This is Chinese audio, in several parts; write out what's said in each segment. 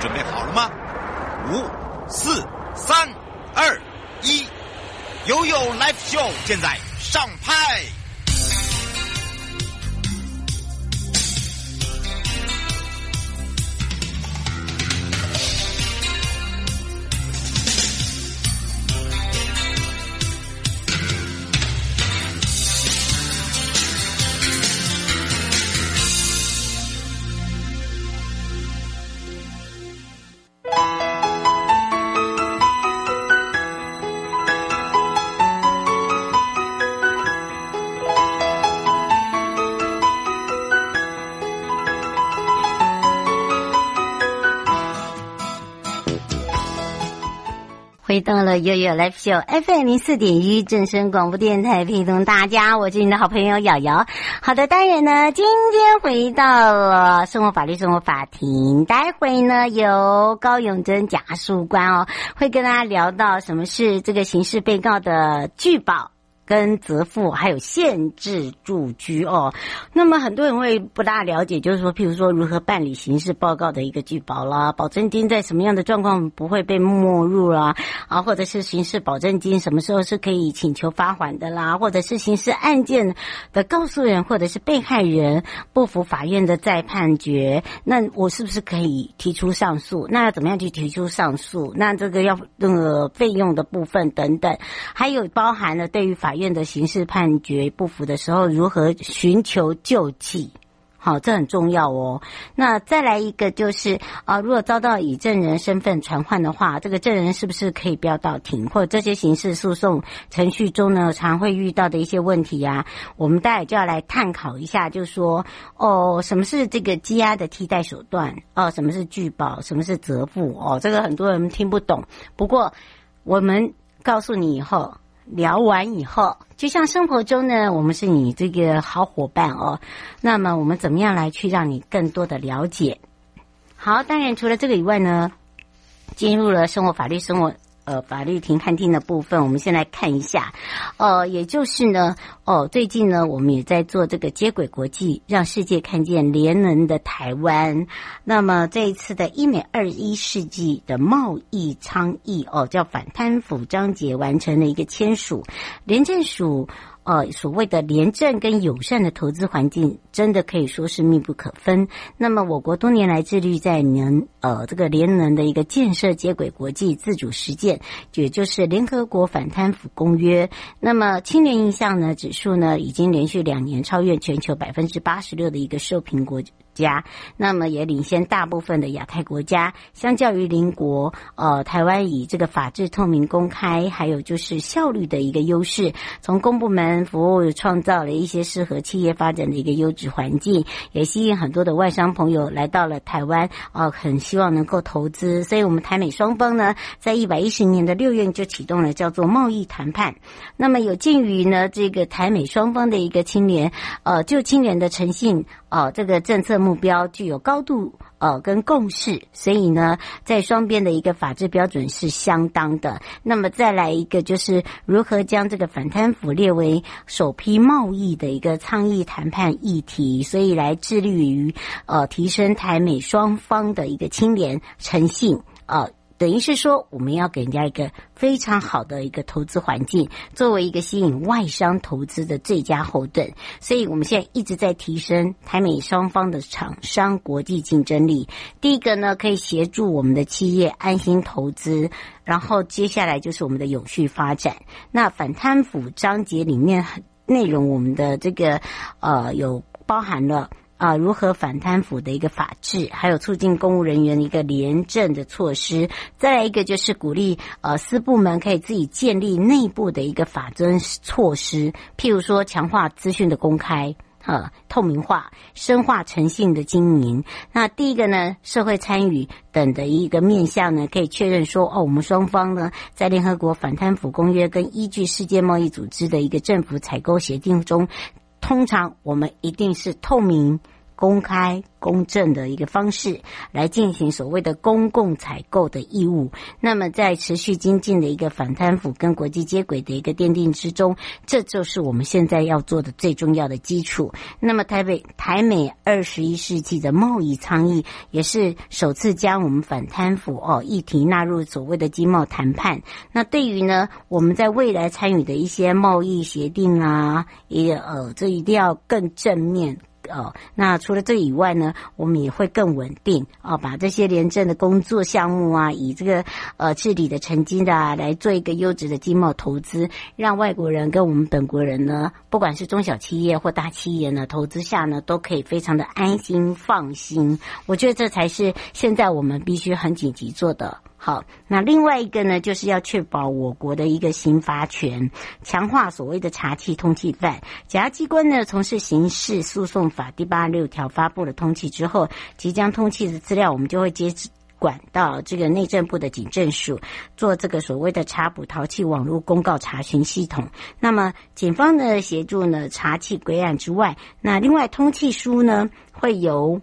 准备好了吗？五、四、三、二、一，悠悠 Live Show 现在上拍。回到了悠悠 Live Show FM 零四点一正声广播电台，陪同大家，我是你的好朋友瑶瑶。好的，当然呢，今天回到了生活法律生活法庭，待会呢由高永珍检察官哦，会跟大家聊到什么是这个刑事被告的拒保。跟责付还有限制住居哦，那么很多人会不大了解，就是说，譬如说如何办理刑事报告的一个拒保啦，保证金在什么样的状况不会被没入啦，啊，或者是刑事保证金什么时候是可以请求发还的啦，或者是刑事案件的告诉人或者是被害人不服法院的再判决，那我是不是可以提出上诉？那要怎么样去提出上诉？那这个要那个费用的部分等等，还有包含了对于法院。院的刑事判决不服的时候，如何寻求救济？好，这很重要哦。那再来一个就是啊，如果遭到以证人身份传唤的话，这个证人是不是可以不要到庭？或者这些刑事诉讼程序中呢，常会遇到的一些问题啊，我们待会就要来探讨一下，就是说哦，什么是这个羁押的替代手段？哦，什么是拒保？什么是责付？哦，这个很多人听不懂。不过我们告诉你以后。聊完以后，就像生活中呢，我们是你这个好伙伴哦。那么我们怎么样来去让你更多的了解？好，当然除了这个以外呢，进入了生活法律生活。呃，法律庭判定的部分，我们先来看一下。呃，也就是呢，哦，最近呢，我们也在做这个接轨国际，让世界看见联能的台湾。那么这一次的一美二一世纪的贸易倡议，哦，叫反贪腐章节完成了一个签署，廉政署。呃，所谓的廉政跟友善的投资环境，真的可以说是密不可分。那么，我国多年来致力在能呃这个联能的一个建设接轨国际自主实践，也就是联合国反贪腐公约。那么，青年印象呢只是数呢，已经连续两年超越全球百分之八十六的一个受评国家，那么也领先大部分的亚太国家。相较于邻国，呃，台湾以这个法治透明公开，还有就是效率的一个优势，从公部门服务创造了一些适合企业发展的一个优质环境，也吸引很多的外商朋友来到了台湾，呃，很希望能够投资。所以，我们台美双方呢，在一百一十年的六月就启动了叫做贸易谈判。那么，有鉴于呢这个台美双方的一个清廉，呃，就清廉的诚信。哦，这个政策目标具有高度呃跟共识，所以呢，在双边的一个法治标准是相当的。那么再来一个就是如何将这个反贪腐列为首批贸易的一个倡议谈判议题，所以来致力于呃提升台美双方的一个清廉诚信呃。等于是说，我们要给人家一个非常好的一个投资环境，作为一个吸引外商投资的最佳后盾。所以，我们现在一直在提升台美双方的厂商国际竞争力。第一个呢，可以协助我们的企业安心投资，然后接下来就是我们的永续发展。那反贪腐章节里面内容，我们的这个呃有包含了。啊，如何反贪腐的一个法制，还有促进公务人员的一个廉政的措施。再来一个就是鼓励呃，私部门可以自己建立内部的一个法遵措施，譬如说强化资讯的公开、呃透明化、深化诚信的经营。那第一个呢，社会参与等的一个面向呢，可以确认说哦，我们双方呢在联合国反贪腐公约跟依据世界贸易组织的一个政府采购协定中，通常我们一定是透明。公开、公正的一个方式来进行所谓的公共采购的义务。那么，在持续精进的一个反贪腐跟国际接轨的一个奠定之中，这就是我们现在要做的最重要的基础。那么，台北台美二十一世纪的贸易倡议也是首次将我们反贪腐哦议题纳入所谓的经贸谈判。那对于呢，我们在未来参与的一些贸易协定啊，也呃，这一定要更正面。哦，那除了这以外呢，我们也会更稳定哦，把这些廉政的工作项目啊，以这个呃治理的成绩的啊，来做一个优质的经贸投资，让外国人跟我们本国人呢，不管是中小企业或大企业呢，投资下呢，都可以非常的安心放心。我觉得这才是现在我们必须很紧急做的。好，那另外一个呢，就是要确保我国的一个刑罚权，强化所谓的查缉通缉犯。检察机关呢，从事刑事诉讼法第八十六条发布了通缉之后，即将通缉的资料，我们就会接管到这个内政部的警政署，做这个所谓的查捕淘气网络公告查询系统。那么警方的协助呢，查缉归案之外，那另外通缉书呢，会由。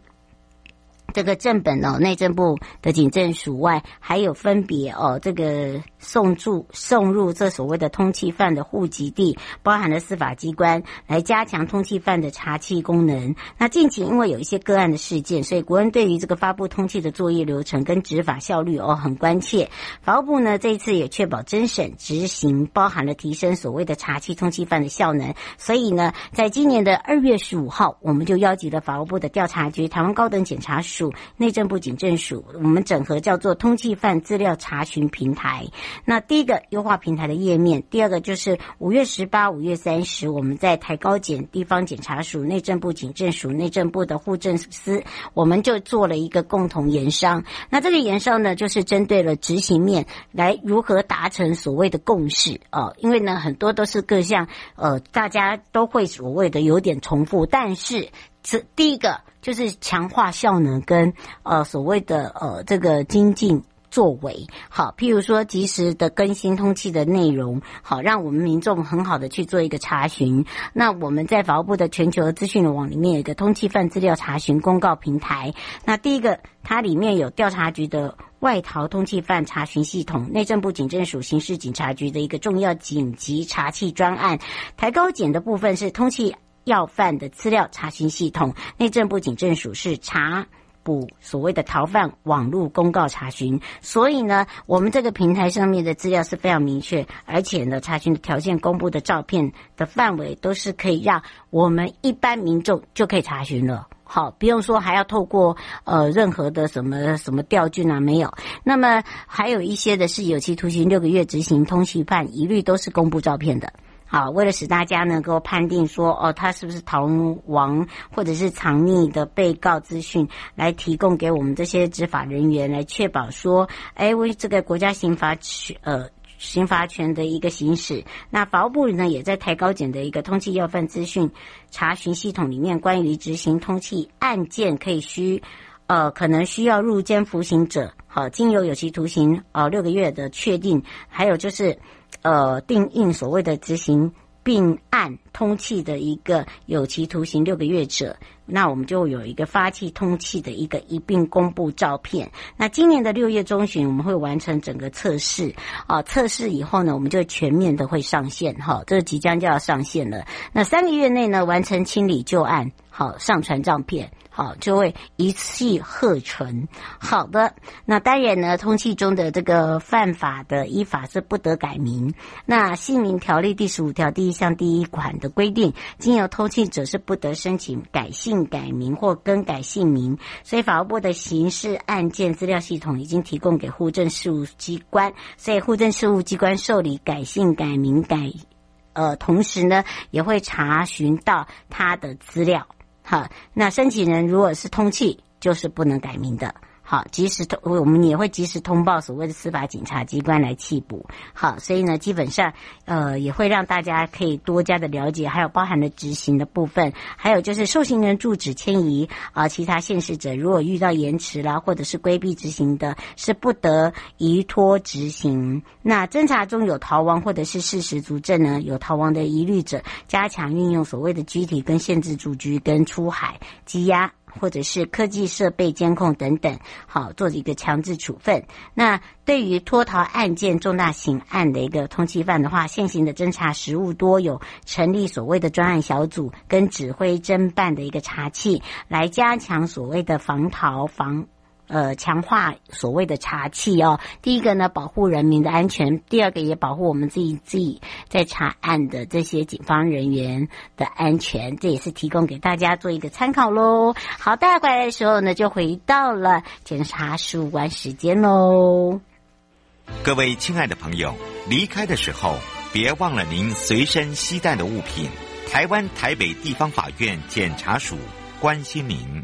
这个正本哦，内政部的警政署外，还有分别哦，这个送住送入这所谓的通缉犯的户籍地，包含了司法机关来加强通缉犯的查缉功能。那近期因为有一些个案的事件，所以国人对于这个发布通缉的作业流程跟执法效率哦很关切。法务部呢这一次也确保侦审执行包含了提升所谓的查缉通缉犯的效能。所以呢，在今年的二月十五号，我们就邀集了法务部的调查局、台湾高等检察署。内政部警政署，我们整合叫做通缉犯资料查询平台。那第一个优化平台的页面，第二个就是五月十八、五月三十，我们在台高检、地方检察署、内政部警政署、内政部的户政司，我们就做了一个共同研商。那这个研商呢，就是针对了执行面来如何达成所谓的共识哦。因为呢，很多都是各项呃，大家都会所谓的有点重复，但是这第一个。就是强化效能跟呃所谓的呃这个精进作为好，譬如说及时的更新通缉的内容，好让我们民众很好的去做一个查询。那我们在法务部的全球资讯网里面有一个通缉犯资料查询公告平台。那第一个，它里面有调查局的外逃通缉犯查询系统，内政部警政署刑事警察局的一个重要紧急查缉专案，台高检的部分是通缉。要犯的资料查询系统，内政部警政署是查补所谓的逃犯网络公告查询，所以呢，我们这个平台上面的资料是非常明确，而且呢，查询的条件、公布的照片的范围都是可以让我们一般民众就可以查询了。好，不用说还要透过呃任何的什么什么调据啊，没有。那么还有一些的是有期徒刑六个月执行通缉犯，一律都是公布照片的。好，为了使大家能够判定说，哦，他是不是逃亡或者是藏匿的被告资讯，来提供给我们这些执法人员，来确保说，哎，为这个国家刑罚权，呃，刑罚权的一个行使。那法务部呢，也在台高检的一个通缉要犯资讯查询系统里面，关于执行通缉案件可以需，呃，可能需要入监服刑者，好，经由有期徒刑，啊，六个月的确定，还有就是。呃，定应所谓的执行并案通缉的一个有期徒刑六个月者，那我们就有一个发起通缉的一个一并公布照片。那今年的六月中旬，我们会完成整个测试啊，测试以后呢，我们就全面的会上线哈，这即将就要上线了。那三个月内呢，完成清理旧案，好，上传照片。好，就会一气呵成。好的，那当然呢，通气中的这个犯法的依法是不得改名。那姓名条例第十五条第一项第一款的规定，经由通气者是不得申请改姓、改名或更改姓名。所以法务部的刑事案件资料系统已经提供给户政事务机关，所以户政事务机关受理改姓、改名、改呃，同时呢也会查询到他的资料。好，那申请人如果是通气，就是不能改名的。好，及时通，我们也会及时通报所谓的司法警察机关来缉捕。好，所以呢，基本上呃也会让大家可以多加的了解，还有包含了执行的部分，还有就是受刑人住址迁移啊，其他现实者如果遇到延迟啦，或者是规避执行的，是不得移脱执行。那侦查中有逃亡或者是事实足证呢，有逃亡的疑虑者，加强运用所谓的拘提跟限制住居跟出海羁押。或者是科技设备监控等等，好做一个强制处分。那对于脱逃案件、重大刑案的一个通缉犯的话，现行的侦查实务多有成立所谓的专案小组跟指挥侦办的一个查缉，来加强所谓的防逃防。呃，强化所谓的查缉哦。第一个呢，保护人民的安全；第二个也保护我们自己自己在查案的这些警方人员的安全。这也是提供给大家做一个参考喽。好，大家回来的时候呢，就回到了检察事务官时间喽。各位亲爱的朋友，离开的时候别忘了您随身携带的物品。台湾台北地方法院检察署关心您。